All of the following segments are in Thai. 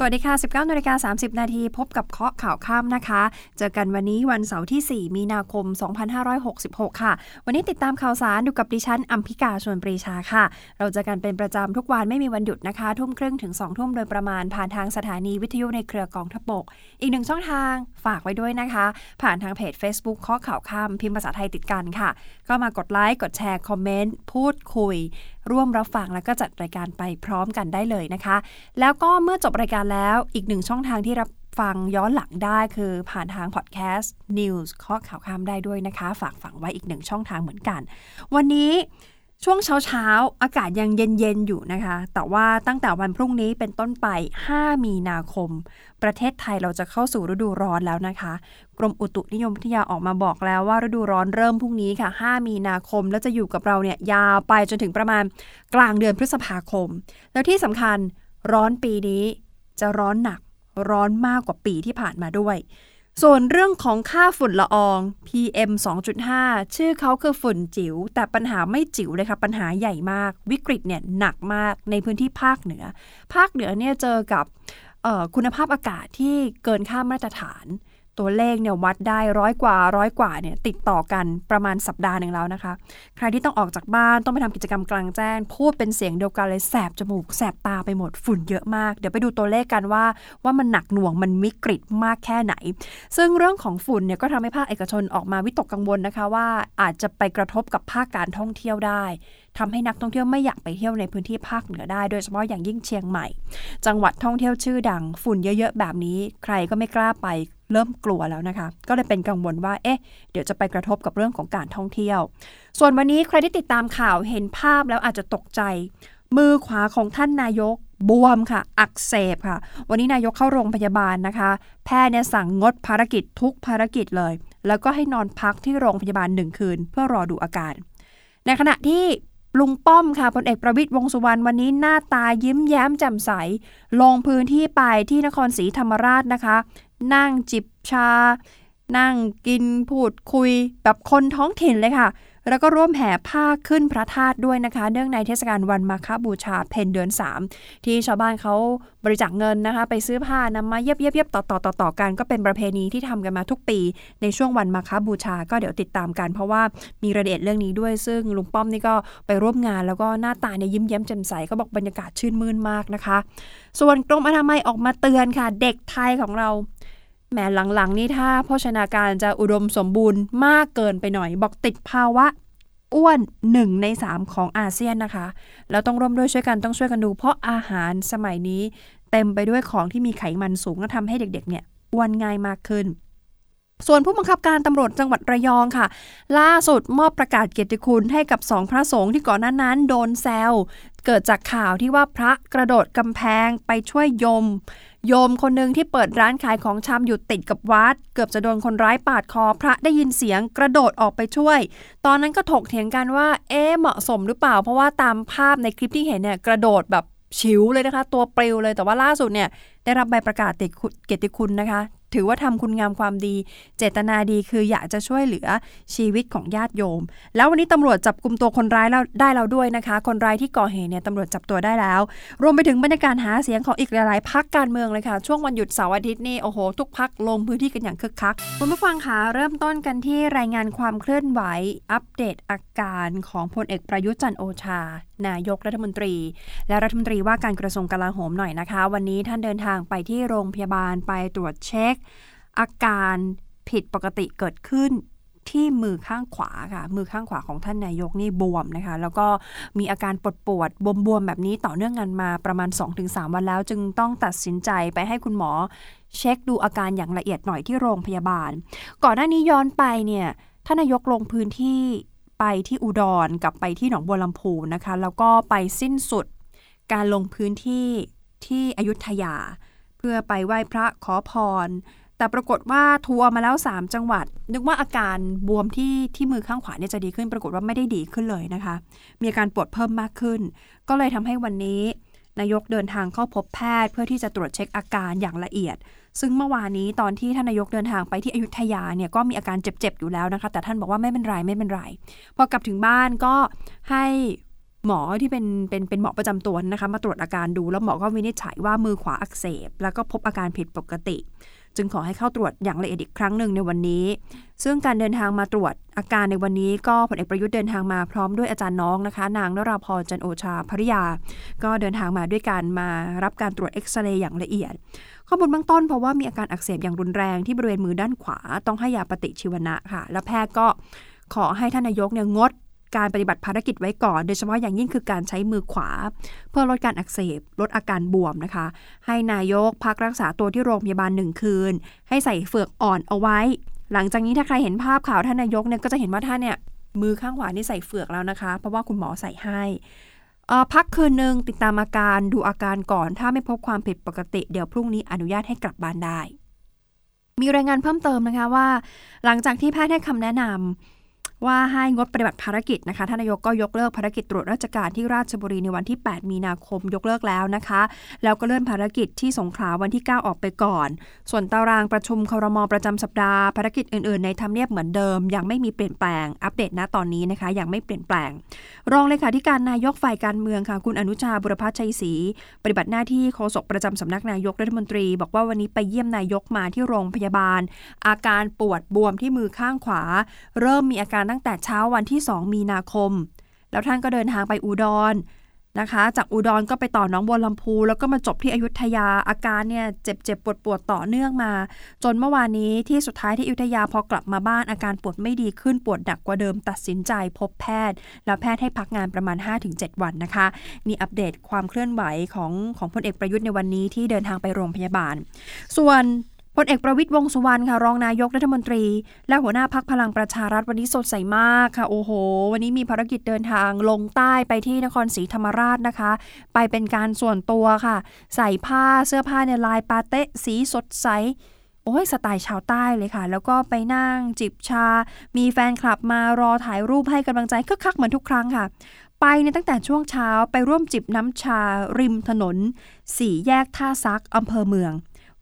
สวัสดีค่ะ 19นาฬิกา30 นาทีพบกับเคาะข่าวค่ำนะคะ เจอกันวันนี้วันเสาร์ที่ 4 มีนาคม 2566 ค่ะ วันนี้ติดตามข่าวสารดูกับดิฉันอัมพิกาชวนปรีชาค่ะ เราจอกันเป็นประจำทุกวันไม่มีวันหยุดนะคะ ทุ่มครึ่งถึง 2 ทุ่มโดยประมาณผ่านทางสถานีวิทยุในเครือกองทบก อีกหนึ่งช่องทางฝากไว้ด้วยนะคะ ผ่านทางเพจ Facebook เคาะข่าวค่ำพิมพ์ภาษาไทยติดกันค่ะ ก็มากดไลค์กดแชร์คอมเมนต์พูดคุย ร่วมรับฟังแล้วก็จัดรายการไปพร้อมกันได้เลยนะคะ แล้วก็เมื่อจบรายการแล้วอีกหนึ่งช่องทางที่รับฟังย้อนหลังได้คือผ่านทางพอดแคสต์ News ข้อข่าวข้ามได้ด้วยนะคะ ฝากฝังไว้อีกหนึ่งช่องทางเหมือนกัน วันนี้ ช่วงเช้าเช้าๆ อากาศยังเย็น ๆ อยู่นะคะ แต่ว่าตั้งแต่วันพรุ่งนี้เป็นต้นไป 5 มีนาคม ประเทศไทยเราจะเข้าสู่ฤดูร้อนแล้วนะคะ กรมอุตุนิยมวิทยาออกมาบอกแล้วว่าฤดูร้อนเริ่มพรุ่งนี้ค่ะ 5 มีนาคม แล้วจะอยู่กับเราเนี่ยยาวไปจนถึงประมาณกลางเดือนพฤษภาคม แล้วที่สำคัญร้อนปีนี้จะร้อนหนักร้อนมากกว่าปีที่ผ่านมาด้วย ส่วนเรื่องของค่าฝุ่นละออง PM 2.5 ชื่อเขาคือฝุ่นจิ๋ว แต่ปัญหาไม่จิ๋วเลยค่ะ ปัญหาใหญ่มาก วิกฤตเนี่ยหนักมากในพื้นที่ภาคเหนือ ภาคเหนือเนี่ยเจอกับคุณภาพอากาศที่เกินค่ามาตรฐาน ตัวเลขเนี่ยวัดได้ร้อยกว่าร้อยกว่าเนี่ยติดต่อกันประมาณสัปดาห์หนึ่งแล้วนะคะ ใครที่ต้องออกจากบ้านต้องไปทำกิจกรรมกลางแจ้ง พูดเป็นเสียงเดียวกันเลยแสบจมูกแสบตาไปหมดฝุ่นเยอะมาก เดี๋ยวไปดูตัวเลขกันว่าว่ามันหนักหน่วงมันวิกฤตมากแค่ไหน ซึ่งเรื่องของฝุ่นเนี่ยก็ทำให้ภาคเอกชนออกมาวิตกกังวลนะคะว่าอาจจะไปกระทบกับภาคการท่องเที่ยวได้ทำให้นักท่องเที่ยวไม่อยากไปเที่ยวในพื้นที่ภาคเหนือได้โดยเฉพาะอย่างยิ่งเชียงใหม่ จังหวัดท่องเที่ยวชื่อดัง ฝุ่นเยอะๆแบบนี้ ใครก็ไม่กล้าไป เริ่มกลัวแล้วนะคะ ก็เลยเป็นกังวลว่า เอ๊ะ เดี๋ยวจะไปกระทบกับเรื่องของการท่องเที่ยว ส่วนวันนี้ใครที่ติดตามข่าวเห็นภาพแล้วอาจจะตกใจ มือขวาของท่านนายกบวมค่ะ อักเสบค่ะ วันนี้นายกเข้าโรงพยาบาลนะคะ แพทย์เนี่ยสั่งงดภารกิจทุกภารกิจเลย แล้วก็ให้นอนพักที่โรงพยาบาลหนึ่งคืน เพื่อรอดูอาการ ในขณะที่ลุงป้อมค่ะพลเอกประวิตยวงษ์สุวรรณวันนี้หน้าตายิ้มแย้มแจ่มใส ลงพื้นที่ไปที่นครศรีธรรมราชนะคะ นั่งจิบชา นั่งกินพูดคุยแบบคนท้องถิ่นเลยค่ะ แล้วก็ร่วมแห่ผ้าขึ้นพระธาตุด้วยนะคะ เนื่องในเทศกาลวันมาฆบูชาเพนเดือน 3 ที่ชาวบ้านเขาบริจาคเงินนะคะ ไปซื้อผ้านำมาเย็บเย็บเย็บต่อต่อต่อต่อกันก็เป็นประเพณีที่ทำกันมาทุกปี ในช่วงวันมาฆบูชาก็เดี๋ยวติดตามกัน เพราะว่ามีรายละเอียดเรื่องนี้ด้วย ซึ่งลุงป้อมนี่ก็ไปร่วมงานแล้วก็หน้าตาเนี่ยยิ้มแย้มแจ่มใสก็บอกบรรยากาศชื่นมื่นมากนะคะ ส่วนกรมอนามัยออกมาเตือนค่ะ เด็กไทยของเรา แหมหลังๆ นี่ถ้าโภชนาการจะอุดมสมบูรณ์มากเกินไปหน่อย บอกติดภาวะอ้วนหนึ่งในสามของอาเซียนนะคะแล้วต้องร่วมด้วยช่วยกันต้องช่วยกันดูเพราะอาหารสมัยนี้ เต็มไปด้วยของที่มีไขมันสูงและทำให้เด็กๆ เนี่ยอ้วนง่ายมากขึ้น ส่วนผู้บังคับการตำรวจจังหวัดระยองค่ะ ล่าสุดมอบประกาศเกียรติคุณให้กับสองพระสงฆ์ที่ก่อนหน้านั้นโดนแซวเกิดจากข่าวที่ว่าพระกระโดดกำแพงไปช่วยยม โยมคนหนึ่งที่เปิดร้านขายของชำอยู่ติดกับวัด เกือบจะโดนคนร้ายปาดคอ พระได้ยินเสียงกระโดดออกไปช่วย ตอนนั้นก็ถกเถียงกันว่า เอ๊ะเหมาะสมหรือเปล่า เพราะว่าตามภาพในคลิปที่เห็นเนี่ยกระโดดแบบฉิวเลยนะคะ ตัวปลิวเลยแต่ว่าล่าสุดเนี่ยได้รับใบประกาศเกียรติคุณนะคะ ถือว่าทำคุณงามความดี เจตนาดีคืออยากจะช่วยเหลือชีวิตของญาติโยม แล้ววันนี้ตำรวจจับกลุ่มตัวคนร้ายแล้วได้แล้วด้วยนะคะ คนร้ายที่ก่อเหตุเนี่ยตำรวจจับตัวได้แล้ว รวมไปถึงบรรยากาศหาเสียงของอีกหลายๆพักการเมืองเลยค่ะ ช่วงวันหยุดเสาร์อาทิตย์นี่โอ้โห ทุกพักลงพื้นที่กันอย่างคึกคักคุณผู้ฟังคะเริ่มต้นกันที่รายงานความเคลื่อนไหว อัปเดตอาการของพลเอกประยุทธ์จันโอชา นายกรัฐมนตรี และรัฐมนตรีว่าการกระทรวงกลาโหมหน่อยนะคะ วันนี้ท่านเดินทางไปที่โรงพยาบาลไปตรวจเช็ค อาการผิดปกติเกิดขึ้นที่มือข้างขวาค่ะ มือข้างขวาของท่านนายกนี่บวมนะคะ แล้วก็มีอาการปวดปวดบวมๆแบบนี้ต่อเนื่องกันมาประมาณ 2-3 วันแล้ว จึงต้องตัดสินใจไปให้คุณหมอ เช็คดูอาการอย่างละเอียดหน่อยที่โรงพยาบาล ก่อนหน้านี้ย้อนไปเนี่ยท่านนายกลงพื้นที่ ไปที่อุดรกับไปที่หนองบัวลำพูนะคะ แล้วก็ไปสิ้นสุดการลงพื้นที่ที่อยุธยา เพื่อไปไหว้พระขอพร แต่ปรากฏว่าทัวร์มาแล้ว 3 จังหวัด นึกว่าอาการบวมที่ที่มือข้างขวาเนี่ยจะดีขึ้น ปรากฏว่าไม่ได้ดีขึ้นเลยนะคะ มีอาการปวดเพิ่มมากขึ้น ก็เลยทำให้วันนี้ นายกเดินทางเข้าพบแพทย์เพื่อที่จะตรวจเช็คอาการอย่างละเอียด ซึ่งเมื่อวานนี้ตอนที่ท่านนายกเดินทางไปที่อยุธยาเนี่ยก็มีอาการเจ็บๆอยู่แล้วนะคะ แต่ท่านบอกว่าไม่เป็นไรไม่เป็นไรพอกลับถึงบ้านก็ให้หมอที่เป็นเป็นเป็นหมอประจำตัวนะคะ มาตรวจอาการดูแล้วหมอก็วินิจฉัยว่ามือขวาอักเสบ แล้วก็พบอาการผิดปกติ จึงขอให้เข้าตรวจอย่างละเอียดอีกครั้งหนึ่งในวันนี้ ซึ่งการเดินทางมาตรวจอาการในวันนี้ก็พลเอกประยุทธ์เดินทางมาพร้อมด้วยอาจารย์น้องนะคะ นางนราพรจันโอชาภริยา ก็เดินทางมาด้วยการมารับการตรวจเอ็กซเรย์อย่างละเอียด ข้อมูลเบื้องต้นเพราะว่ามีอาการอักเสบอย่างรุนแรงที่บริเวณมือด้านขวา ต้องให้ยาปฏิชีวนะค่ะ แล้วแพทย์ก็ขอให้ท่านนายกเนี่ยงด การปฏิบัติภารกิจไว้ก่อน โดยเฉพาะอย่างยิ่งคือการใช้มือขวา เพื่อลดการอักเสบ ลดอาการบวมนะคะ ให้นายกพักรักษาตัวที่โรงพยาบาลหนึ่งคืน ให้ใส่เฟือกอ่อนเอาไว้ หลังจากนี้ถ้าใครเห็นภาพข่าวท่านนายกเนี่ยก็จะเห็นว่าท่านเนี่ยมือข้างขวานี่ใส่เฟือกแล้วนะคะ เพราะว่าคุณหมอใส่ให้พักคืนหนึ่งติดตามอาการดูอาการก่อน ถ้าไม่พบความผิดปกติ เดี๋ยวพรุ่งนี้อนุญาตให้กลับบ้านได้ มีรายงานเพิ่มเติมนะคะว่า หลังจากที่แพทย์ให้คำแนะนำ ว่าให้งดปฏิบัติภารกิจนะคะท่านนายกก็ยกเลิกภารกิจตรวจราชการที่ราชบุรีในวันที่ 8 มีนาคมยกเลิกแล้วนะคะ แล้วก็เลื่อนภารกิจที่สงขลาวันที่ 9 ออกไปก่อน ส่วนตารางประชุมครมประจำสัปดาห์ภารกิจอื่นๆ ในทำเนียบเหมือนเดิม ยังไม่มีเปลี่ยนแปลงอัปเดตณตอนนี้นะคะ ยังไม่เปลี่ยนแปลง รองเลขาธิการนายกฝ่ายการเมืองค่ะคุณอนุชาบุรพัชชัยศรีปฏิบัติหน้าที่โฆษกประจำสำนักนายกรัฐมนตรี บอกว่าวันนี้ไปเยี่ยมนายกมาที่โรงพยาบาล อาการปวดบวมที่มือข้างขวา เริ่มมีอาการตั้งแต่เช้าวันที่ 2 มีนาคม แล้วท่านก็เดินทางไปอุดรนะคะ จากอุดรก็ไปต่อน้องบัวลำพู แล้วก็มาจบที่อยุธยาอาการเนี่ยเจ็บเจ็บปวดปวดต่อเนื่องมา จนเมื่อวานนี้ที่สุดท้ายที่อยุธยาพอกลับมาบ้านอาการปวดไม่ดีขึ้นปวดหนักกว่าเดิมตัดสินใจพบแพทย์ แล้วแพทย์ให้พักงานประมาณ 5-7 วันนะคะ นี่อัปเดตความเคลื่อนไหวของของพลเอกประยุทธ์ในวันนี้ที่เดินทางไปโรงพยาบาล ส่วน พลเอกประวิตยวงสุวรรณค่ะรองนายกรัฐมนตรี และหัวหน้าพักพลังประชารัฐวันนี้สดใสมากค่ะ โอ้โห วันนี้มีภารกิจเดินทางลงใต้ไปที่นครศรีธรรมราชนะคะ ไปเป็นการส่วนตัวค่ะ ใส่ผ้าเสื้อผ้าเนี่ยลายปาเต้สีสดใสโอ้ยสไตล์ชาวใต้เลยค่ะ แล้วก็ไปนั่งจิบชา มีแฟนคลับมารอถ่ายรูปให้กำลังใจคึกคักเหมือนทุกครั้งค่ะ ไปในตั้งแต่ช่วงเช้าไปร่วมจิบน้ำชาริมถนนสี่แยกท่าซักอำเภอเมือง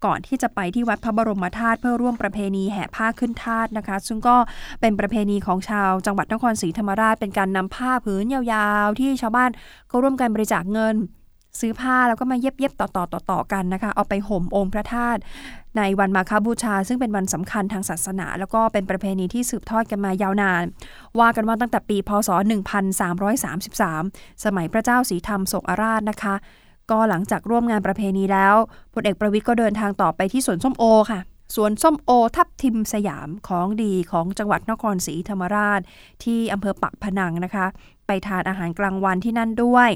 ก่อนที่จะไปที่วัดพระบรมธาตุเพื่อร่วมประเพณีแห่ผ้าขึ้นธาตุนะคะ ซึ่งก็เป็นประเพณีของชาวจังหวัดนครศรีธรรมราช เป็นการนำผ้าผืนยาวๆ ที่ชาวบ้านเขาร่วมกันบริจาคเงิน ซื้อผ้าแล้วก็มาเย็บๆต่อๆต่อๆกันนะคะ เอาไปห่มองค์พระธาตุในวันมาคาบูชา ซึ่งเป็นวันสำคัญทางศาสนา แล้วก็เป็นประเพณีที่สืบทอดกันมายาวนาน ว่ากันว่าตั้งแต่ปี พศ 1333 สมัยพระเจ้าสีธรรมโศกอาราชนะคะ ก็หลังจากร่วมงานประเพณีแล้วพลเอกประวิทย์ก็เดินทางต่อไปที่สวนส้มโอค่ะสวนส้มโอทับทิมสยามของดีของจังหวัดนครศรีธรรมราช ที่อำเภอปักพนังนะคะ ไปทานอาหารกลางวันที่นั่นด้วย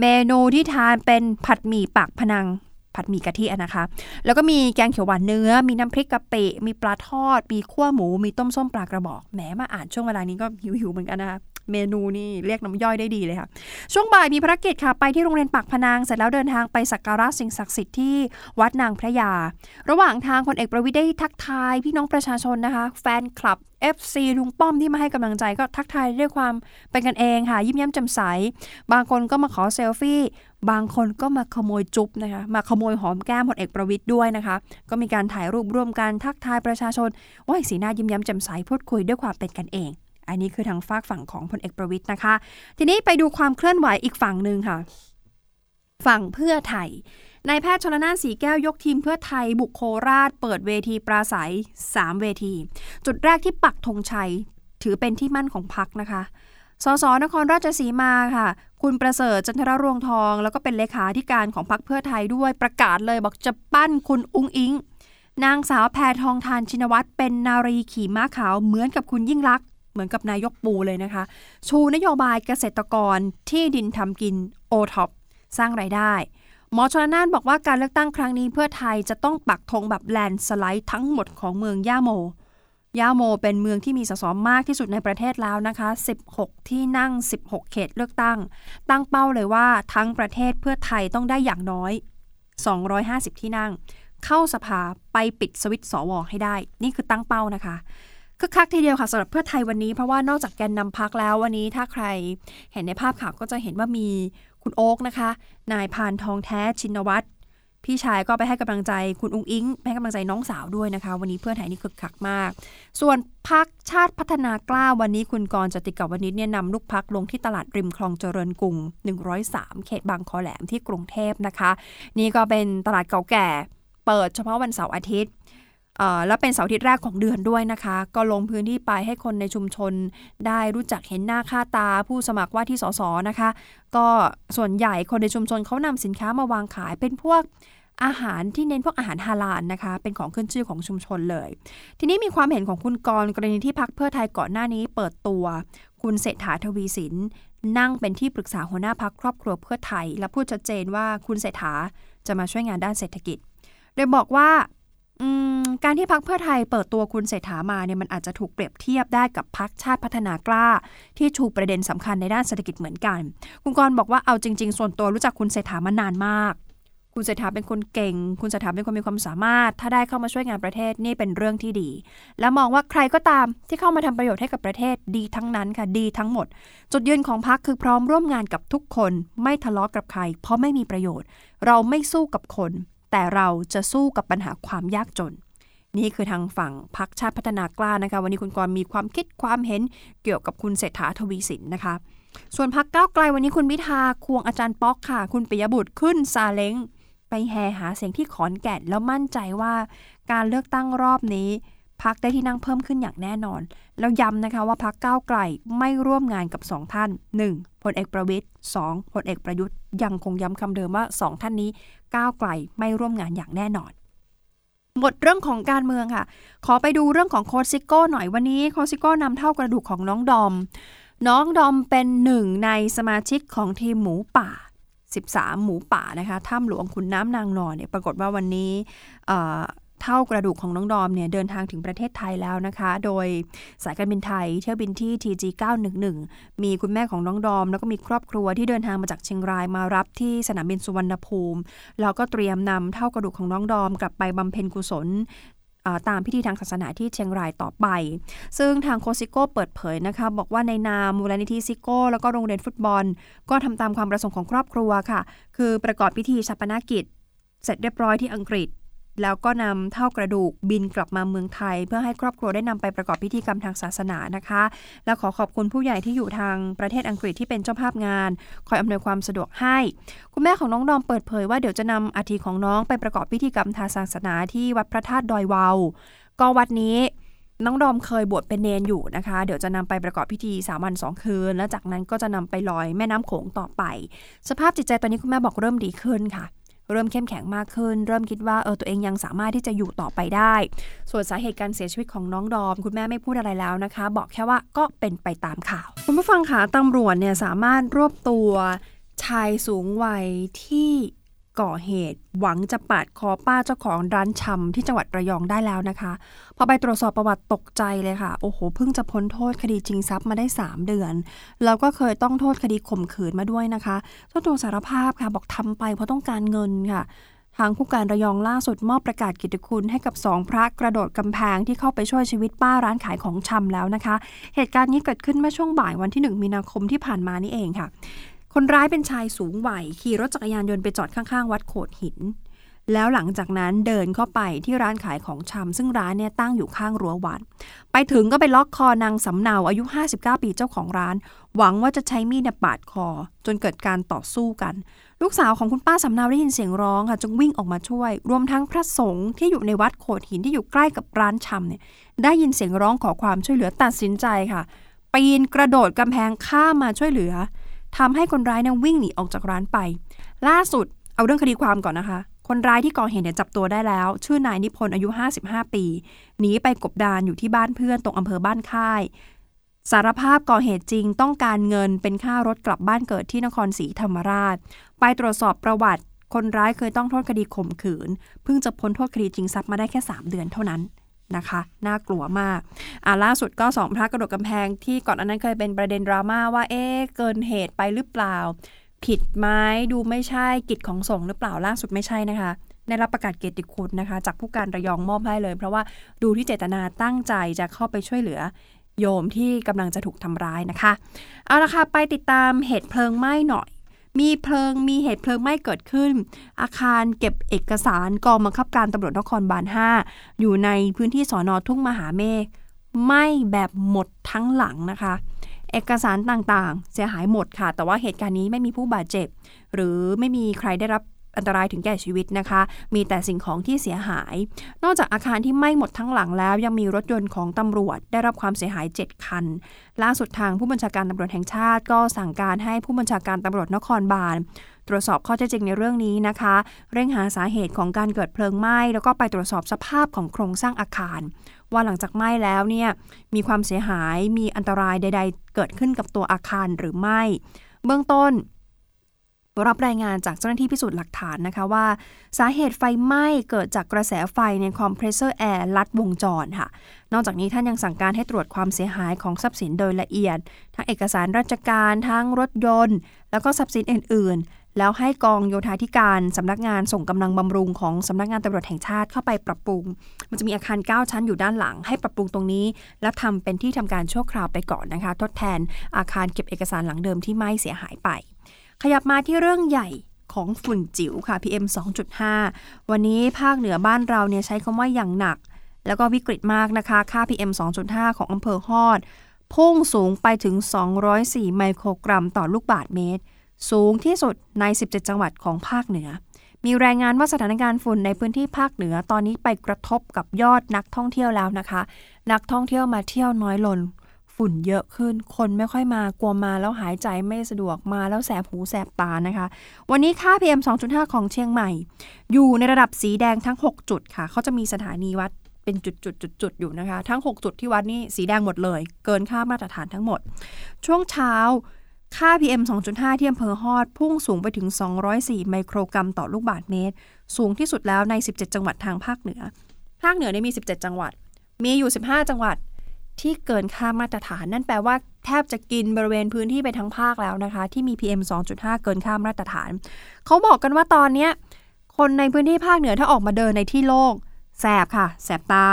เมนูที่ทานเป็นผัดหมี่ปากพนัง ผัดหมี่กะทิะนะคะ แล้วก็มีแกงเขียวหวานเนื้อ มีน้ำพริกกะปิมีปลาทอด มีขั้วหมู มีต้มส้มปลากระบอกแหมมาอ่านช่วงเวลานี้ก็หิวๆเหมือนกันนะคะ เมนูนี่เรียกน้ำย่อยได้ดีเลยค่ะ ช่วงบ่ายมีภารกิจค่ะไปที่โรงเรียนปากพนังเสร็จแล้วเดินทางไปสักการะสิ่งศักดิ์สิทธิ์ที่วัดนางพระยา ระหว่างทางพลเอกประวิทย์ได้ทักทายพี่น้องประชาชนนะคะ แฟนคลับ FC ลุงป้อมที่มาให้กำลังใจก็ทักทายด้วยความเป็นกันเองค่ะ ยิ้มแย้มแจ่มใส บางคนก็มาขอเซลฟี่ บางคนก็มาขโมยจุ๊บนะคะ มาขโมยหอมแก้มพลเอกประวิทย์ด้วยนะคะ ก็มีการถ่ายรูปร่วมกันทักทายประชาชนโอ้สีหน้ายิ้มแย้มแจ่มใสพูดคุยด้วยความเป็นกันเอง อันนี้คือทางฝากฝั่งของพลเอกประวิทย์นะคะ ทีนี้ไปดูความเคลื่อนไหวอีกฝั่งหนึ่งค่ะ ฝั่งเพื่อไทยนายแพทย์ชลนานสีแก้วยกทีมเพื่อไทยบุกโคราช เปิดเวทีปราศัย 3 เวที จุดแรกที่ปักธงชัย ถือเป็นที่มั่นของพรรคนะคะสส.นครราชสีมาค่ะ คุณประเสริฐจันทรรวงทอง แล้วก็เป็นเลขาธิการของพรรคเพื่อไทยด้วยประกาศเลยบอกจะปั้นคุณอุ๊งอิ๊ง นางสาวแพทองธาร ชินวัตรเป็นนารีขี่ม้าขาวเหมือนกับคุณยิ่งลักษณ์ เหมือนกับนายกปูเลยนะคะ ชูนโยบายเกษตรกรที่ดินทำกินโอท็อปสร้างรายได้ หมอชลน่านบอกว่าการเลือกตั้งครั้งนี้เพื่อไทยจะต้องปักธงแบบ landslide ทั้งหมดของเมืองย่าโม ย่าโมเป็นเมืองที่มีสสมากที่สุดในประเทศแล้วนะคะ 16 ที่นั่ง 16 เขตเลือกตั้ง ตั้งเป้าเลยว่าทั้งประเทศเพื่อไทยต้องได้อย่างน้อย 250 ที่นั่ง เข้าสภาไปปิดสวิตช์สวให้ได้ นี่คือตั้งเป้านะคะ คึกคักทีเดียวค่ะสำหรับเพื่อไทยวันนี้เพราะว่านอกจากแกนนำพักแล้ววันนี้ถ้าใครเห็นในภาพข่าวก็จะเห็นว่ามีคุณโอ๊กนะคะ นายพานทองแท้ชินวัตรพี่ชายก็ไปให้กำลังใจคุณอุ้งอิงไปให้กำลังใจน้องสาวด้วยนะคะ วันนี้เพื่อไทยนี่คึกคักมาก ส่วนพักชาติพัฒนากล้าวันนี้คุณกรจติกับวันนี้เนี่ยนำลูกพักลงที่ตลาดริมคลองเจริญกรุง 103 เขตบางคอแหลมที่กรุงเทพนะคะ นี่ก็เป็นตลาดเก่าแก่ เปิดเฉพาะวันเสาร์อาทิตย์ แล้วเป็นเสาร์อาทิตย์แรกของเดือนด้วยนะคะ ก็ลงพื้นที่ไปให้คนในชุมชน ได้รู้จักเห็นหน้าค่าตาผู้สมัครว่าที่สสนะคะ ก็ส่วนใหญ่คนในชุมชนเขานำสินค้ามาวางขายเป็นพวกอาหารที่เน้นพวกอาหารฮาลาลนะคะ เป็นของขึ้นชื่อของชุมชนเลย ทีนี้มีความเห็นของคุณกรกรณีที่พักเพื่อไทยก่อนหน้านี้เปิดตัว คุณเศรษฐาทวีสิน นั่งเป็นที่ปรึกษาหัวหน้าพักครอบครัวเพื่อไทย และพูดชัดเจนว่าคุณเศรษฐาจะมาช่วยงานด้านเศรษฐกิจ โดยบอกว่า การที่พักเพื่อไทยเปิดตัวคุณเศรษฐามาเนี่ยมันอาจจะถูกเปรียบเทียบได้กับพักชาติพัฒนากล้า ที่ชูประเด็นสำคัญในด้านเศรษฐกิจเหมือนกัน คุณกรบอกว่าเอาจริง ๆ ส่วนตัวรู้จักคุณเศรษฐามานานมาก คุณเศรษฐาเป็นคนเก่ง คุณเศรษฐาเป็นคนมีความสามารถ ถ้าได้เข้ามาช่วยงานประเทศนี่เป็นเรื่องที่ดี และมองว่าใครก็ตามที่เข้ามาทำประโยชน์ให้กับประเทศดีทั้งนั้นค่ะดีทั้งหมด จุดยืนของพักคือพร้อมร่วมงานกับทุกคน ไม่ทะเลาะกับใคร เพราะไม่มีประโยชน์ เราไม่สู้กับคน แต่เราจะสู้กับปัญหาความยากจน นี่คือทางฝั่งพักชาติพัฒนากล้านะคะ วันนี้คุณกรมีความคิดความเห็นเกี่ยวกับคุณเศรษฐาทวีสินนะคะ ส่วนพักก้าวไกลวันนี้คุณพิธาควงอาจารย์ป๊อกค่ะ คุณปิยบุตรขึ้นซาเล้งไปแห่หาเสียงที่ขอนแก่นแล้วมั่นใจว่า การเลือกตั้งรอบนี้พักได้ที่นั่งเพิ่มขึ้นอย่างแน่นอน แล้วย้ำนะคะว่าพักก้าวไกลไม่ร่วมงานกับสองท่าน 1. พลเอกประวิตย์ 2. พลเอกประยุทธ์ยังคงย้ำคำเดิมว่า 2 ท่านนี้ ก้าวไกลไม่ร่วมงานอย่างแน่นอน หมดเรื่องของการเมืองค่ะ ขอไปดูเรื่องของโค้ชซิโก้หน่อยวันนี้โค้ชซิโก้นำเถ้ากระดูกของน้องดอม น้องดอมเป็นหนึ่งในสมาชิกของทีมหมูป่า 13 หมูป่านะคะถ้ำหลวงขุนน้ำนางนอนเนี่ยปรากฏว่าวันนี้ เถ้ากระดูกของน้องดอมเนี่ยเดินทางถึงประเทศไทยแล้วนะคะ โดยสายการบินไทยเที่ยวบินที่ TG 911 มีคุณแม่ของน้องดอม แล้วก็มีครอบครัวที่เดินทางมาจากเชียงรายมารับที่สนามบินสุวรรณภูมิ แล้วก็เตรียมนำเท่ากระดูกของน้องดอม กลับไปบำเพ็ญกุศลตามพิธีทางศาสนาที่เชียงรายต่อไป ซึ่งทางโคซิโก้เปิดเผยนะคะ บอกว่าในนามมูลนิธิซิโก้ แล้วก็โรงเรียนฟุตบอล ก็ทำตามความประสงค์ของครอบครัวค่ะ คือประกอบพิธีชาปนกิจ เสร็จเรียบร้อยที่อังกฤษ แล้วก็นำเท่ากระดูกบินกลับมาเมืองไทย เพื่อให้ครอบครัวได้นำไปประกอบพิธีกรรมทางศาสนานะคะ และขอขอบคุณผู้ใหญ่ที่อยู่ทางประเทศอังกฤษที่เป็นเจ้าภาพงาน คอยอำนวยความสะดวกให้ คุณแม่ของน้องดอมเปิดเผยว่าเดี๋ยวจะนำอาทิของน้องไปประกอบพิธีกรรมทางศาสนาที่วัดพระธาตุดอยวาวก็วัดนี้น้องดอมเคยบวชเป็นเนนอยู่นะคะ เดี๋ยวจะนำไปประกอบพิธีสามวันสองคืน และจากนั้นก็จะนำไปลอยแม่น้ำโขงต่อไป สภาพจิตใจตอนนี้คุณแม่บอกเริ่มดีขึ้นค่ะ เริ่มเข้มแข็งมากขึ้น เริ่มคิดว่าเออตัวเองยังสามารถที่จะอยู่ต่อไปได้ ส่วนสาเหตุการเสียชีวิตของน้องดอม คุณแม่ไม่พูดอะไรแล้วนะคะ บอกแค่ว่าก็เป็นไปตามข่าว คุณผู้ฟังคะตำรวจเนี่ยสามารถรวบตัวชายสูงวัยที่ ก่อเหตุ หวังจะปาดคอป้าเจ้าของร้านชำที่จังหวัดระยองได้แล้วนะคะ พอไปตรวจสอบประวัติตกใจเลยค่ะ โอ้โห เพิ่งจะพ้นโทษคดีจริงทรัพย์มาได้ 3 เดือน แล้วก็เคยต้องโทษคดีข่มขืนมาด้วยนะคะเจ้าตัวสารภาพค่ะบอกทำไปเพราะต้องการเงินค่ะทางผู้การระยองล่าสุดมอบประกาศกิตติคุณให้กับสองพระกระโดดกำแพงที่เข้าไปช่วยชีวิตป้าร้านขายของชำแล้วนะคะ เหตุการณ์นี้เกิดขึ้นเมื่อช่วงบ่ายวันที่ 1 มีนาคมที่ผ่านมานี่เองค่ะ คนร้ายเป็นชายสูงวัยขี่รถจักรยานยนต์ไปจอดข้างๆ วัดโขดหิน แล้วหลังจากนั้นเดินเข้าไปที่ร้านขายของชำซึ่งร้านเนี่ยตั้งอยู่ข้างรั้ววัด ไปถึงก็ไปล็อกคอนางสำเนาอายุ 59 ปีเจ้าของร้าน หวังว่าจะใช้มีดปาดคอ จนเกิดการต่อสู้กัน ลูกสาวของคุณป้าสำเนาได้ยินเสียงร้องค่ะจึงวิ่งออกมาช่วย รวมทั้งพระสงฆ์ที่อยู่ในวัดโขดหินที่อยู่ใกล้กับร้านชำเนี่ยได้ยินเสียงร้องขอความช่วยเหลือตัดสินใจค่ะปีนกระโดดกำแพงข้ามมาช่วยเหลือ ทำให้คนร้ายเนี่ยวิ่งหนีออกจากร้านไป ล่าสุดเอาเรื่องคดีความก่อนนะคะ คนร้ายที่ก่อเหตุเนี่ยจับตัวได้แล้ว ชื่อนายนิพนธ์อายุ 55 ปีหนีไปกบดานอยู่ที่บ้านเพื่อนตรงอำเภอบ้านค่าย สารภาพก่อเหตุจริงต้องการเงินเป็นค่ารถกลับบ้านเกิดที่นครศรีธรรมราช ไปตรวจสอบประวัติ คนร้ายเคยต้องโทษคดีข่มขืน เพิ่งจะพ้นโทษคดีจริงทรัพย์มาได้แค่ 3 เดือนเท่านั้น นะคะ น่ากลัวมากอ่าล่าสุดก็สองพระกระโดดกำแพงที่ก่อนอันนั้นเคยเป็นประเด็นดราม่าว่าเอ๊เกินเหตุไปหรือเปล่า ผิดไหมดูไม่ใช่กิจของสงฆ์หรือเปล่าล่าสุดไม่ใช่นะคะได้รับประกาศเกียรติคุณนะคะ จากผู้การระยองมอบให้เลย เพราะว่าดูที่เจตนาตั้งใจจะเข้าไปช่วยเหลือโยมที่กำลังจะถูกทำร้ายนะคะ เอาละค่ะ ไปติดตามเหตุเพลิงไหม้หน่อย มีเพลิงมีเหตุเพลิงไหม้เกิดขึ้น อาคารเก็บเอกสารกองบังคับการตำรวจนครบาล 5 อยู่ในพื้นที่สอนอทุ่งมหาเมฆไหม้แบบหมดทั้งหลังนะคะ เอกสารต่างๆ เสียหายหมดค่ะ แต่ว่าเหตุการณ์นี้ไม่มีผู้บาดเจ็บ หรือไม่มีใครได้รับ อันตรายถึงแก่ชีวิตนะคะ มีแต่สิ่งของที่เสียหาย นอกจากอาคารที่ไหม้หมดทั้งหลังแล้ว ยังมีรถยนต์ของตำรวจได้รับความเสียหาย 7 คัน ล่าสุดทางผู้บัญชาการตำรวจแห่งชาติ ก็สั่งการให้ผู้บัญชาการตำรวจนครบาลตรวจสอบข้อเท็จจริงในเรื่องนี้นะคะ เร่งหาสาเหตุของการเกิดเพลิงไหม้ แล้วก็ไปตรวจสอบสภาพของโครงสร้างอาคาร ว่าหลังจากไหม้แล้วเนี่ยมีความเสียหายมีอันตรายใด ๆ เกิดขึ้นกับตัวอาคารหรือไม่ เบื้องต้น รับรายงานจากเจ้าหน้าที่พิสูจน์หลักฐานนะคะว่า สาเหตุไฟไหม้เกิดจากกระแสไฟในคอมเพรสเซอร์แอร์ลัดวงจรค่ะ นอกจากนี้ท่านยังสั่งการให้ตรวจความเสียหายของทรัพย์สินโดยละเอียด ทั้งเอกสารราชการทั้งรถยนต์ แล้วก็ทรัพย์สินอื่น ๆ แล้วให้กองโยธาธิการสำนักงานส่งกำลังบำรุงของสำนักงานตำรวจแห่งชาติเข้าไปปรับปรุง มันจะมีอาคาร 9 ชั้นอยู่ด้านหลัง ให้ปรับปรุงตรงนี้ แล้วทำเป็นที่ทำการชั่วคราวไปก่อนนะคะ ทดแทนอาคารเก็บเอกสารหลังเดิมที่ไหม้เสียหายไป ขยับมาที่เรื่องใหญ่ของฝุ่นจิ๋วค่ะ PM 2.5 วันนี้ภาคเหนือบ้านเราเนี่ยใช้คำว่าอย่างหนัก แล้วก็วิกฤตมากนะคะ ค่า PM 2.5 ของอำเภอฮอด พุ่งสูงไปถึง 204 ไมโครกรัมต่อลูกบาทเมตร สูงที่สุดใน 17 จังหวัดของภาคเหนือ มีรายงานว่าสถานการณ์ฝุ่นในพื้นที่ภาคเหนือตอนนี้ไปกระทบกับยอดนักท่องเที่ยวแล้วนะคะ นักท่องเที่ยวมาเที่ยวน้อยลง ฝุ่นเยอะขึ้น คนไม่ค่อยมากลัวมาแล้วหายใจไม่สะดวกมาแล้วแสบหูแสบตานะคะ วันนี้ค่า PM 2.5 ของเชียงใหม่ อยู่ในระดับสีแดงทั้ง 6 จุดค่ะ เขาจะมีสถานีวัดเป็นจุดจุดจุดจุดๆๆอยู่นะคะ ทั้ง 6 จุดที่วัดนี่สีแดงหมดเลย เกินค่ามาตรฐานทั้งหมด ช่วงเช้าค่า PM 2.5 ที่อำเภอฮอด พุ่งสูงไปถึง 204 ไมโครกรัมต่อลูกบาศก์เมตร สูงที่สุดแล้วใน 17 จังหวัดทางภาคเหนือ ภาคเหนือเนี่ยมี 17 จังหวัด มีอยู่ 15 จังหวัด ที่เกินค่ามาตรฐาน นั่นแปลว่าแทบจะกินบริเวณพื้นที่ไปทั้งภาคแล้วนะคะ ที่มี PM 2.5 เกินค่ามาตรฐาน เขาบอกกันว่าตอนนี้คนในพื้นที่ภาคเหนือถ้าออกมาเดินในที่โล่งแสบค่ะ แสบตา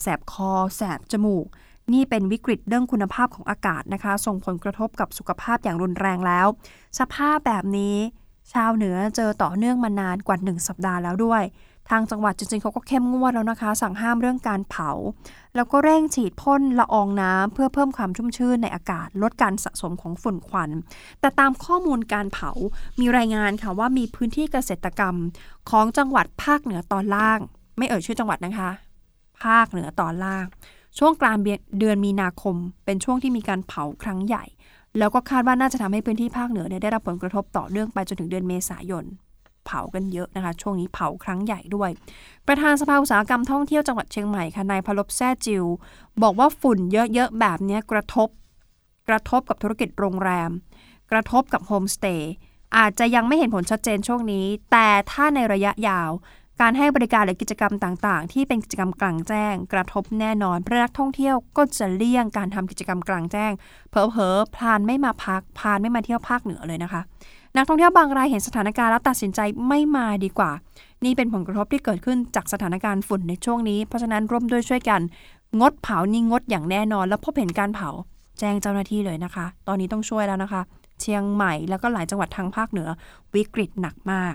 แสบคอ แสบจมูก นี่เป็นวิกฤตเรื่องคุณภาพของอากาศนะคะ ส่งผลกระทบกับสุขภาพอย่างรุนแรงแล้ว สภาพแบบนี้ ชาวเหนือเจอต่อเนื่องมานานกว่า 1 สัปดาห์แล้วด้วย ทางจังหวัดจริงๆเขาก็เข้มงวดแล้วนะคะ สั่งห้ามเรื่องการเผา แล้วก็เร่งฉีดพ่นละอองน้ำเพื่อเพิ่มความชุ่มชื่นในอากาศ ลดการสะสมของฝุ่นควัน แต่ตามข้อมูลการเผา มีรายงานค่ะว่ามีพื้นที่เกษตรกรรมของจังหวัดภาคเหนือตอนล่าง ไม่เอ่ยชื่อจังหวัดนะคะ ภาคเหนือตอนล่าง ช่วงกลางเดือนมีนาคม เป็นช่วงที่มีการเผาครั้งใหญ่ แล้วก็คาดว่าน่าจะทำให้พื้นที่ภาคเหนือได้รับผลกระทบต่อเนื่องไปจนถึงเดือนเมษายน เผากันเยอะนะคะ ช่วงนี้เผาครั้งใหญ่ด้วย ประธานสภาอุตสาหกรรมท่องเที่ยวจังหวัดเชียงใหม่ค่ะนายพลบแซ่จิว บอกว่าฝุ่นเยอะๆแบบนี้กระทบ กระทบกับธุรกิจโรงแรม กระทบกับโฮมสเตย์อาจจะยังไม่เห็นผลชัดเจนช่วงนี้ แต่ถ้าในระยะยาว การให้บริการหรือกิจกรรมต่างๆ ที่เป็นกิจกรรมกลางแจ้ง กระทบแน่นอนเพราะนักท่องเที่ยวก็จะเลี่ยงการทำกิจกรรมกลางแจ้งเผลอพลานไม่มาพักพลานไม่มาเที่ยวภาคเหนือเลยนะคะ นักท่องเที่ยวบางรายเห็นสถานการณ์แล้วตัดสินใจไม่มาดีกว่า นี่เป็นผลกระทบที่เกิดขึ้นจากสถานการณ์ฝุ่นในช่วงนี้ เพราะฉะนั้นร่วมด้วยช่วยกัน งดเผานี่งดอย่างแน่นอน แล้วพบเห็นการเผา แจ้งเจ้าหน้าที่เลยนะคะ ตอนนี้ต้องช่วยแล้วนะคะ เชียงใหม่แล้วก็หลายจังหวัดทางภาคเหนือ วิกฤตหนักมาก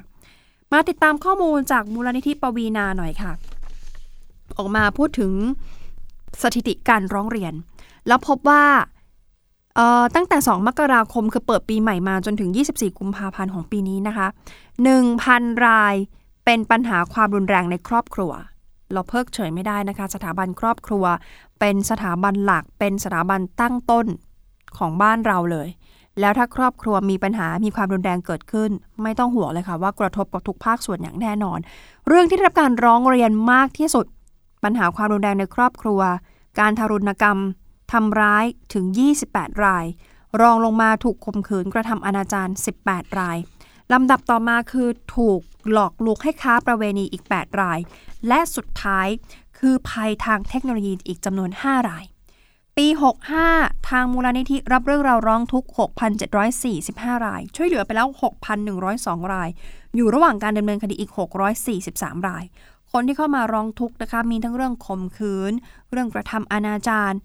มาติดตามข้อมูลจากมูลนิธิปวีนาหน่อยค่ะ ออกมาพูดถึงสถิติการร้องเรียน แล้วพบว่า ตั้งแต่ 2 มกราคมคือเปิดปีใหม่มาจนถึง 24 กุมภาพันธ์ของปีนี้นะคะ 1,000 รายเป็นปัญหาความรุนแรงในครอบครัว เราเพิกเฉยไม่ได้นะคะ สถาบันครอบครัว เป็นสถาบันหลัก เป็นสถาบันตั้งต้นของบ้านเราเลย แล้วถ้าครอบครัวมีปัญหามีความรุนแรงเกิดขึ้น ไม่ต้องห่วงเลยค่ะว่ากระทบกับทุกภาคส่วนอย่างแน่นอน เรื่องที่ได้รับการร้องเรียนมากที่สุด ปัญหาความรุนแรงในครอบครัว การทารุณกรรม ทำร้ายถึง 28 ราย รองลงมาถูกข่มขืนกระทำอนาจาร18 รายลำดับต่อมาคือถูกหลอกลวงให้ค้าประเวณีอีก 8 ราย และสุดท้ายคือภัยทางเทคโนโลยีอีกจำนวน 5 ราย ปี 65 ทางมูลนิธิรับเรื่องราวร้องทุกข์6,745 ราย ช่วยเหลือไปแล้ว 6,102 ราย อยู่ระหว่างการดำเนินคดีอีก 643 ราย คนที่เข้ามาร้องทุกข์นะคะมีทั้งเรื่องข่มขืน เรื่องกระทำอนาจาร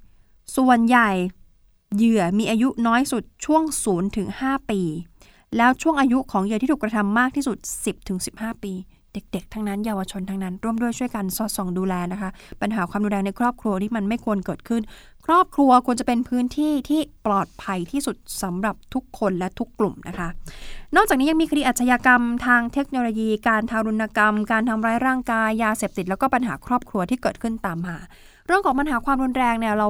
ส่วนใหญ่เหยื่อมีอายุน้อยสุดช่วง 0 ถึง 5 ปี แล้วช่วงอายุของเหยื่อที่ถูกกระทำมากที่สุด 10-15 ปี เด็กๆ ทั้งนั้นเยาวชนทั้งนั้น ร่วมด้วยช่วยกันสอดส่องดูแลนะคะ ปัญหาความรุนแรงในครอบครัวที่มันไม่ควรเกิดขึ้น ครอบครัวควรจะเป็นพื้นที่ที่ปลอดภัยที่สุดสำหรับทุกคนและทุกกลุ่มนะคะ นอกจากนี้ยังมีคดีอาชญากรรม ทางเทคโนโลยี การทารุณกรรม การทำร้ายร่างกายยาเสพติดแล้วก็ปัญหาครอบครัวที่เกิดขึ้นตามมา เรื่องของปัญหาความรุนแรงเนี่ยเรา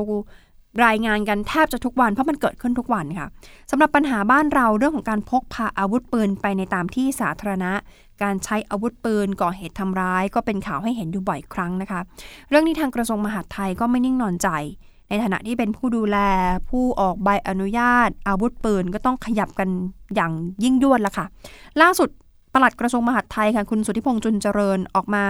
รายงานกันแทบจะทุกวันเพราะมันเกิดขึ้นทุกวันค่ะสำหรับปัญหาบ้านเราเรื่องของการพกพาอาวุธปืนไปในตามที่สาธารณะ การใช้อาวุธปืนก่อเหตุทำร้าย ก็เป็นข่าวให้เห็นอยู่บ่อยครั้งนะคะ เรื่องนี้ทางกระทรวงมหาดไทยก็ไม่นิ่งนอนใจ ในฐานะที่เป็นผู้ดูแล ผู้ออกใบอนุญาต อาวุธปืนก็ต้องขยับกันอย่างยิ่งยวดละค่ะ ล่าสุดปลัดกระทรวงมหาดไทยค่ะคุณสุทธิพงษ์จุนเจริญออกมา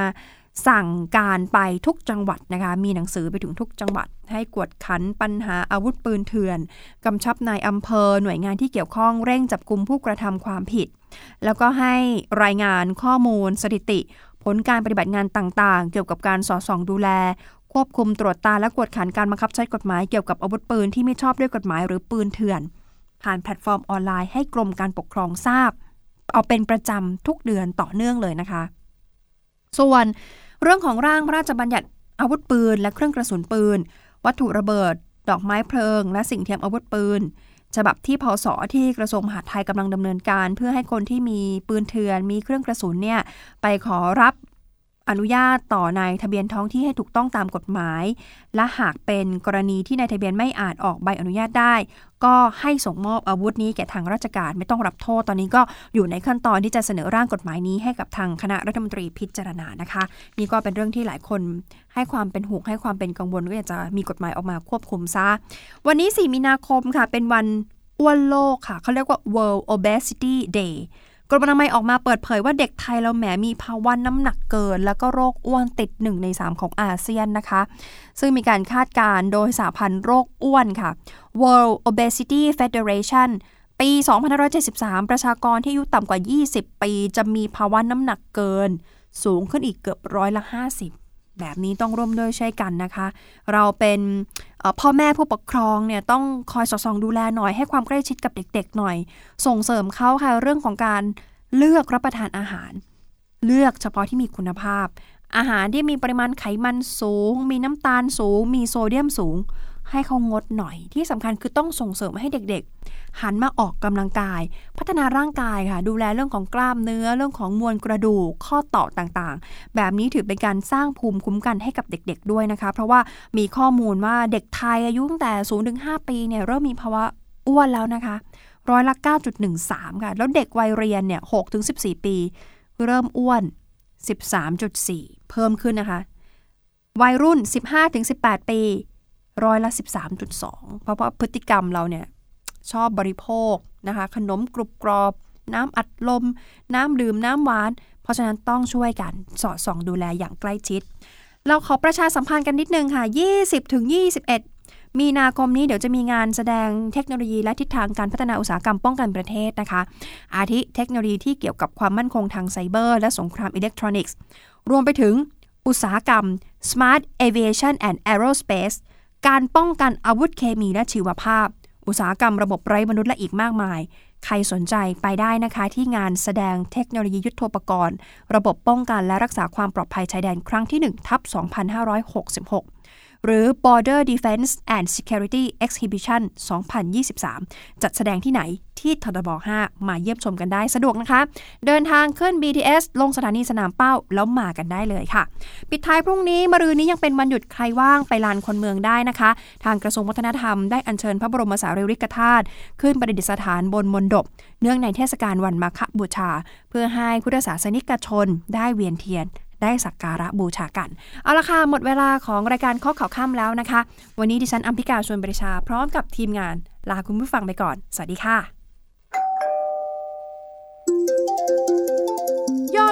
สั่งการไปทุกจังหวัดนะคะ มีหนังสือไปถึงทุกจังหวัด ให้กวดขันปัญหาอาวุธปืนเถื่อน กำชับนายอำเภอหน่วยงานที่เกี่ยวข้องเร่งจับกลุ่มผู้กระทำความผิด แล้วก็ให้รายงานข้อมูลสถิติ ผลการปฏิบัติงานต่างๆ เกี่ยวกับการสอดส่องดูแล ควบคุมตรวจตาและกวดขันการบังคับใช้กฎหมายเกี่ยวกับอาวุธปืนที่ไม่ชอบด้วยกฎหมายหรือปืนเถื่อน ผ่านแพลตฟอร์มออนไลน์ให้กรมการปกครองทราบ เอาเป็นประจำทุกเดือนต่อเนื่องเลยนะคะ ส่วนเรื่องของร่างพระราชบัญญัติอาวุธปืน และเครื่องกระสุนปืน วัตถุระเบิด ดอกไม้เพลิง และสิ่งเทียมอาวุธปืน ฉบับที่พศที่กระทรวงมหาดไทยกำลังดำเนินการ เพื่อให้คนที่มีปืนเถื่อนมีเครื่องกระสุนเนี่ยไปขอรับ อนุญาตต่อนายทะเบียนท้องที่ให้ถูกต้องตามกฎหมาย และหากเป็นกรณีที่นายทะเบียนไม่อาจออกใบอนุญาตได้ ก็ให้ส่งมอบอาวุธนี้แก่ทางราชการไม่ต้องรับโทษตอนนี้ก็อยู่ในขั้นตอนที่จะเสนอร่างกฎหมายนี้ให้กับทางคณะรัฐมนตรีพิจารณานะคะ นี่ก็เป็นเรื่องที่หลายคนให้ความเป็นห่วงให้ความเป็นกังวลก็อยากจะมีกฎหมายออกมาควบคุมซะวันนี้ 4 มีนาคมค่ะเป็นวันอ้วนโลกค่ะเขาเรียกว่า World Obesity Day กรมอนามัยออกมาเปิดเผยว่าเด็กไทยเราแหมมีภาวะน้ำหนักเกิน แล้วก็โรคอ้วนติด 1 ใน 3 ของอาเซียนนะคะ ซึ่งมีการคาดการโดยสาพันธ์โรคอ้วนค่ะ World Obesity Federation ปี 2573 ประชากรที่อายุต่ำกว่า 20 ปี จะมีภาวะน้ำหนักเกิน สูงขึ้นอีกเกือบร้อยละ 50 แบบนี้ต้องร่วมด้วยช่วยกันนะคะ เราเป็นพ่อแม่ผู้ปกครองเนี่ยต้องคอยสอดส่องดูแลหน่อยให้ความใกล้ชิดกับเด็ก ๆ หน่อย ส่งเสริมเขาค่ะเรื่องของการเลือกรับประทานอาหาร เลือกเฉพาะที่มีคุณภาพ อาหารที่มีปริมาณไขมันสูง มีน้ำตาลสูง มีโซเดียมสูง ให้เขางดหน่อย ที่สำคัญคือต้องส่งเสริมให้เด็กๆ หันมาออกกำลังกาย พัฒนาร่างกายค่ะ ดูแลเรื่องของกล้ามเนื้อเรื่องของมวลกระดูกข้อต่อต่างๆ แบบนี้ถือเป็นการสร้างภูมิคุ้มกันให้กับเด็กๆด้วยนะคะ เพราะว่ามีข้อมูลว่าเด็กไทยอายุตั้งแต่0ถึง5ปีเนี่ยเริ่มมีภาวะอ้วนแล้วนะคะร้อยละ 9.13 ค่ะ แล้วเด็กวัยเรียนเนี่ย6ถึง14 ปี เริ่มอ้วน 13.4 เพิ่มขึ้นนะคะ วัยรุ่น 15ถึง18 ปี ร้อยละ 13.2 เพราะว่าพฤติกรรมเราเนี่ยชอบบริโภคนะคะ ขนมกรุบกรอบ น้ำอัดลม น้ำดื่ม น้ำหวาน เพราะฉะนั้นต้องช่วยกันสอดส่องดูแลอย่างใกล้ชิด เราขอประชาสัมพันธ์กันนิดนึงค่ะ 20ถึง21 มีนาคมนี้เดี๋ยวจะมีงานแสดงเทคโนโลยีและทิศทางการพัฒนาอุตสาหกรรมป้องกันประเทศนะคะ อาทิเทคโนโลยีที่เกี่ยวกับความมั่นคงทางไซเบอร์ และสงครามอิเล็กทรอนิกส์ รวมไปถึงอุตสาหกรรม Smart Aviation and Aerospace การป้องกันอาวุธเคมีและชีวภาพ อุตสาหกรรมระบบไร้มนุษย์และอีกมากมาย ใครสนใจไปได้นะคะที่งานแสดงเทคโนโลยียุทธปกรณ์ ระบบป้องกันและรักษาความปลอดภัยชายแดนครั้งที่1ทับ2566 หรือ Border Defense and Security Exhibition 2023 จัดแสดงที่ไหนที่ทบ 5 มาเยี่ยมชมกันได้สะดวกนะคะ เดินทางขึ้น BTS ลงสถานีสนามเป้า แล้วมากันได้เลยค่ะ ปิดท้ายพรุ่งนี้มรืนนี้ยังเป็นวันหยุดใครว่างไปลานคนเมืองได้นะคะ ทางกระทรวงวัฒนธรรมได้อัญเชิญพระบรมสารีริกธาตุขึ้นประดิษฐานบนมณฑปเนื่องในเทศกาลวันมาฆบูชา เพื่อให้พุทธศาสนิกชนได้เวียนเทียน ได้สักการะบูชากัน เอาละค่ะ หมดเวลาของรายการข้อข่าวข้ามแล้วนะคะ วันนี้ดิฉันอัมพิกาชวนบริชาพร้อมกับทีมงานลาคุณผู้ฟังไปก่อน สวัสดีค่ะ